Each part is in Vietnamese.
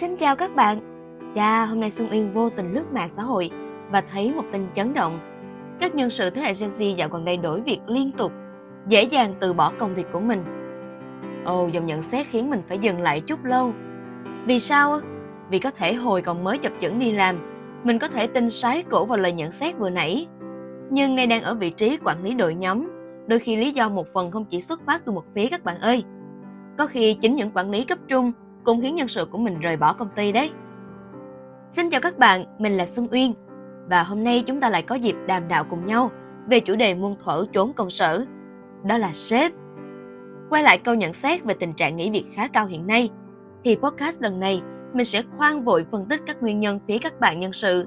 Xin chào các bạn. Chà, hôm nay Xuân Uyên vô tình lướt mạng xã hội và thấy một tin chấn động. Các nhân sự thế hệ Gen Z dạo gần đây đổi việc liên tục, dễ dàng từ bỏ công việc của mình. Ồ, dòng nhận xét khiến mình phải dừng lại chút lâu. Vì sao? Vì có thể hồi còn mới chập chững đi làm, mình có thể tin sái cổ vào lời nhận xét vừa nãy. Nhưng nay đang ở vị trí quản lý đội nhóm, đôi khi lý do một phần không chỉ xuất phát từ một phía các bạn ơi. Có khi chính những quản lý cấp trung cũng khiến nhân sự của mình rời bỏ công ty đấy. Xin chào các bạn, mình là Xuân Uyên và hôm nay chúng ta lại có dịp đàm đạo cùng nhau về chủ đề muôn thuở trốn công sở, đó là sếp. Quay lại câu nhận xét về tình trạng nghỉ việc khá cao hiện nay, thì podcast lần này mình sẽ khoan vội phân tích các nguyên nhân phía các bạn nhân sự.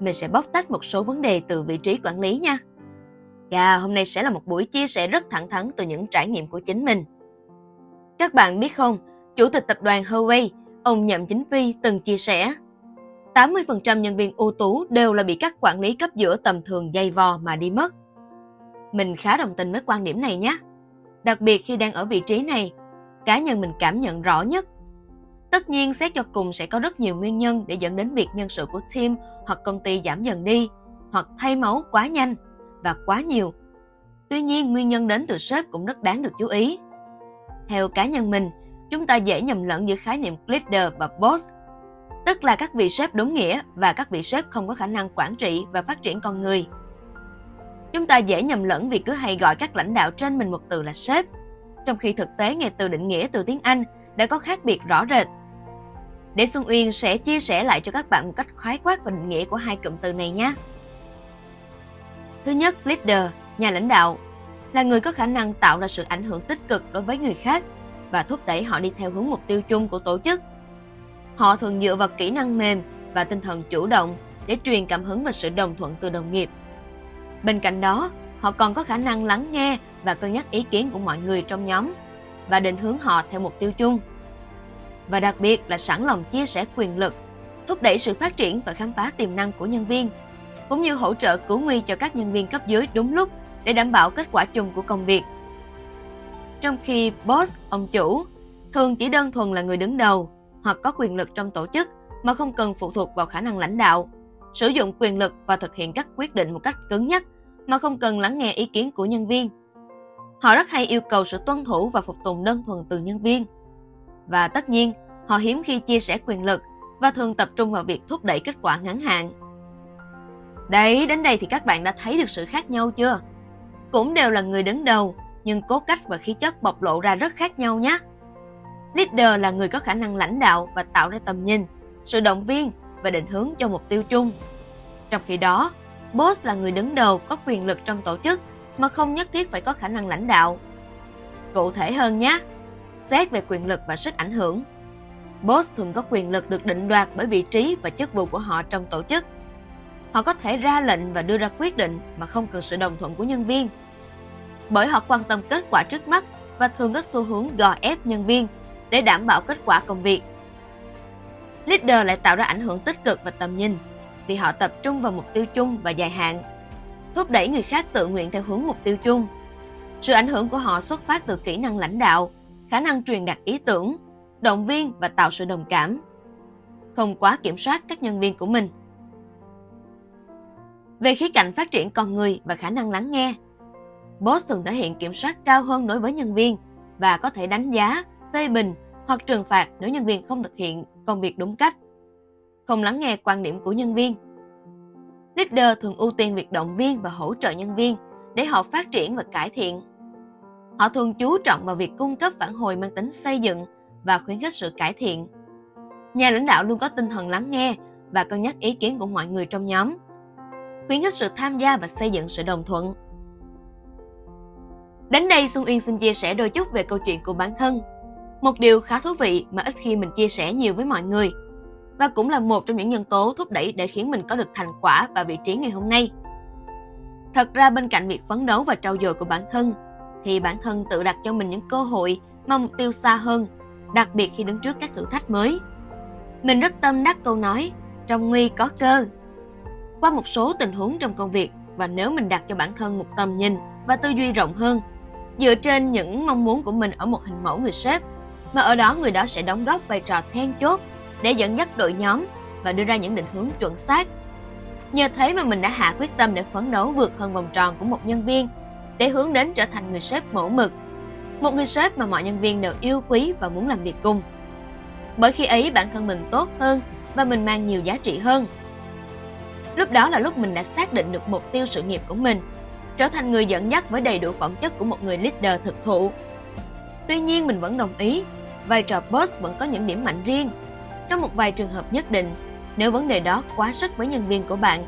Mình sẽ bóc tách một số vấn đề từ vị trí quản lý nha. Và hôm nay sẽ là một buổi chia sẻ rất thẳng thắn từ những trải nghiệm của chính mình. Các bạn biết không, Chủ tịch tập đoàn Huawei, ông Nhậm Chính Phi từng chia sẻ, 80% nhân viên ưu tú đều là bị các quản lý cấp giữa tầm thường dày vò mà đi mất. Mình khá đồng tình với quan điểm này nhé. Đặc biệt khi đang ở vị trí này, cá nhân mình cảm nhận rõ nhất. Tất nhiên xét cho cùng sẽ có rất nhiều nguyên nhân để dẫn đến việc nhân sự của team hoặc công ty giảm dần đi, hoặc thay máu quá nhanh và quá nhiều. Tuy nhiên, nguyên nhân đến từ sếp cũng rất đáng được chú ý. Theo cá nhân mình, chúng ta dễ nhầm lẫn giữa khái niệm leader và boss, tức là các vị sếp đúng nghĩa và các vị sếp không có khả năng quản trị và phát triển con người. Chúng ta dễ nhầm lẫn vì cứ hay gọi các lãnh đạo trên mình một từ là sếp, trong khi thực tế nghe từ định nghĩa từ tiếng Anh đã có khác biệt rõ rệt. Để Xuân Uyên sẽ chia sẻ lại cho các bạn một cách khái quát và định nghĩa của hai cụm từ này nhé. Thứ nhất, leader, nhà lãnh đạo, là người có khả năng tạo ra sự ảnh hưởng tích cực đối với người khác và thúc đẩy họ đi theo hướng mục tiêu chung của tổ chức. Họ thường dựa vào kỹ năng mềm và tinh thần chủ động để truyền cảm hứng và sự đồng thuận từ đồng nghiệp. Bên cạnh đó, họ còn có khả năng lắng nghe và cân nhắc ý kiến của mọi người trong nhóm và định hướng họ theo mục tiêu chung. Và đặc biệt là sẵn lòng chia sẻ quyền lực, thúc đẩy sự phát triển và khám phá tiềm năng của nhân viên, cũng như hỗ trợ cứu nguy cho các nhân viên cấp dưới đúng lúc để đảm bảo kết quả chung của công việc. Trong khi boss, ông chủ, thường chỉ đơn thuần là người đứng đầu hoặc có quyền lực trong tổ chức mà không cần phụ thuộc vào khả năng lãnh đạo, sử dụng quyền lực và thực hiện các quyết định một cách cứng nhắc mà không cần lắng nghe ý kiến của nhân viên. Họ rất hay yêu cầu sự tuân thủ và phục tùng đơn thuần từ nhân viên. Và tất nhiên, họ hiếm khi chia sẻ quyền lực và thường tập trung vào việc thúc đẩy kết quả ngắn hạn. Đấy, đến đây thì các bạn đã thấy được sự khác nhau chưa? Cũng đều là người đứng đầu, nhưng cố cách và khí chất bộc lộ ra rất khác nhau nhé. Leader là người có khả năng lãnh đạo và tạo ra tầm nhìn, sự động viên và định hướng cho mục tiêu chung. Trong khi đó, boss là người đứng đầu có quyền lực trong tổ chức mà không nhất thiết phải có khả năng lãnh đạo. Cụ thể hơn nhé, xét về quyền lực và sức ảnh hưởng. Boss thường có quyền lực được định đoạt bởi vị trí và chức vụ của họ trong tổ chức. Họ có thể ra lệnh và đưa ra quyết định mà không cần sự đồng thuận của nhân viên – bởi họ quan tâm kết quả trước mắt và thường có xu hướng gò ép nhân viên để đảm bảo kết quả công việc. Leader lại tạo ra ảnh hưởng tích cực và tầm nhìn vì họ tập trung vào mục tiêu chung và dài hạn, thúc đẩy người khác tự nguyện theo hướng mục tiêu chung. Sự ảnh hưởng của họ xuất phát từ kỹ năng lãnh đạo, khả năng truyền đạt ý tưởng, động viên và tạo sự đồng cảm. Không quá kiểm soát các nhân viên của mình. Về khía cạnh phát triển con người và khả năng lắng nghe, boss thường thể hiện kiểm soát cao hơn đối với nhân viên và có thể đánh giá, phê bình hoặc trừng phạt nếu nhân viên không thực hiện công việc đúng cách. Không lắng nghe quan điểm của nhân viên. Leader thường ưu tiên việc động viên và hỗ trợ nhân viên để họ phát triển và cải thiện. Họ thường chú trọng vào việc cung cấp phản hồi mang tính xây dựng và khuyến khích sự cải thiện. Nhà lãnh đạo luôn có tinh thần lắng nghe và cân nhắc ý kiến của mọi người trong nhóm. Khuyến khích sự tham gia và xây dựng sự đồng thuận. Đến đây Xuân Uyên xin chia sẻ đôi chút về câu chuyện của bản thân. Một điều khá thú vị mà ít khi mình chia sẻ nhiều với mọi người và cũng là một trong những nhân tố thúc đẩy để khiến mình có được thành quả và vị trí ngày hôm nay. Thật ra bên cạnh việc phấn đấu và trau dồi của bản thân thì bản thân tự đặt cho mình những cơ hội mà mục tiêu xa hơn, đặc biệt khi đứng trước các thử thách mới. Mình rất tâm đắc câu nói, trong nguy có cơ. Qua một số tình huống trong công việc và nếu mình đặt cho bản thân một tầm nhìn và tư duy rộng hơn dựa trên những mong muốn của mình ở một hình mẫu người sếp mà ở đó người đó sẽ đóng góp vai trò then chốt để dẫn dắt đội nhóm và đưa ra những định hướng chuẩn xác. Nhờ thế mà mình đã hạ quyết tâm để phấn đấu vượt hơn vòng tròn của một nhân viên, để hướng đến trở thành người sếp mẫu mực. Một người sếp mà mọi nhân viên đều yêu quý và muốn làm việc cùng. Bởi khi ấy bản thân mình tốt hơn và mình mang nhiều giá trị hơn. Lúc đó là lúc mình đã xác định được mục tiêu sự nghiệp của mình, trở thành người dẫn dắt với đầy đủ phẩm chất của một người leader thực thụ. Tuy nhiên mình vẫn đồng ý, vai trò boss vẫn có những điểm mạnh riêng. Trong một vài trường hợp nhất định, nếu vấn đề đó quá sức với nhân viên của bạn,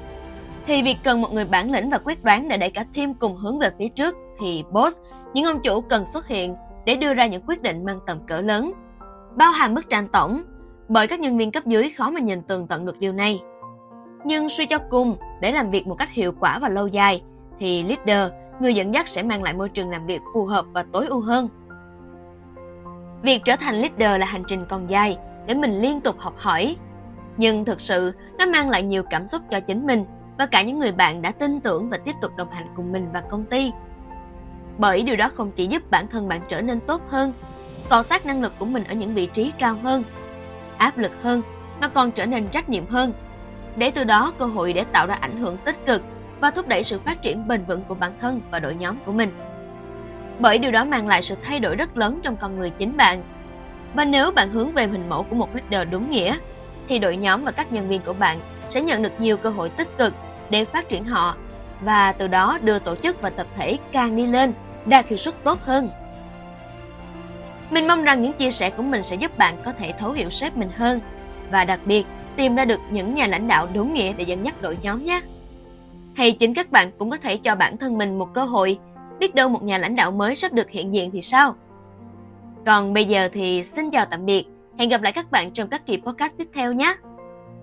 thì việc cần một người bản lĩnh và quyết đoán để đẩy cả team cùng hướng về phía trước thì boss, những ông chủ cần xuất hiện để đưa ra những quyết định mang tầm cỡ lớn, bao hàm bức tranh tổng, bởi các nhân viên cấp dưới khó mà nhìn tường tận được điều này. Nhưng suy cho cùng, để làm việc một cách hiệu quả và lâu dài, thì leader, người dẫn dắt sẽ mang lại môi trường làm việc phù hợp và tối ưu hơn. Việc trở thành leader là hành trình còn dài, để mình liên tục học hỏi. Nhưng thực sự, nó mang lại nhiều cảm xúc cho chính mình và cả những người bạn đã tin tưởng và tiếp tục đồng hành cùng mình và công ty. Bởi điều đó không chỉ giúp bản thân bạn trở nên tốt hơn, cọ sát năng lực của mình ở những vị trí cao hơn, áp lực hơn, mà còn trở nên trách nhiệm hơn. Để từ đó cơ hội để tạo ra ảnh hưởng tích cực và thúc đẩy sự phát triển bền vững của bản thân và đội nhóm của mình. Bởi điều đó mang lại sự thay đổi rất lớn trong con người chính bạn. Và nếu bạn hướng về hình mẫu của một leader đúng nghĩa, thì đội nhóm và các nhân viên của bạn sẽ nhận được nhiều cơ hội tích cực để phát triển họ và từ đó đưa tổ chức và tập thể càng đi lên, đạt hiệu suất tốt hơn. Mình mong rằng những chia sẻ của mình sẽ giúp bạn có thể thấu hiểu sếp mình hơn và đặc biệt tìm ra được những nhà lãnh đạo đúng nghĩa để dẫn dắt đội nhóm nhé. Hay chính các bạn cũng có thể cho bản thân mình một cơ hội, biết đâu một nhà lãnh đạo mới sắp được hiện diện thì sao? Còn bây giờ thì xin chào tạm biệt, hẹn gặp lại các bạn trong các kỳ podcast tiếp theo nhé.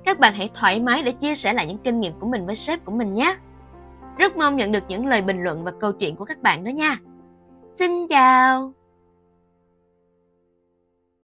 Các bạn hãy thoải mái để chia sẻ lại những kinh nghiệm của mình với sếp của mình nhé. Rất mong nhận được những lời bình luận và câu chuyện của các bạn đó nha. Xin chào!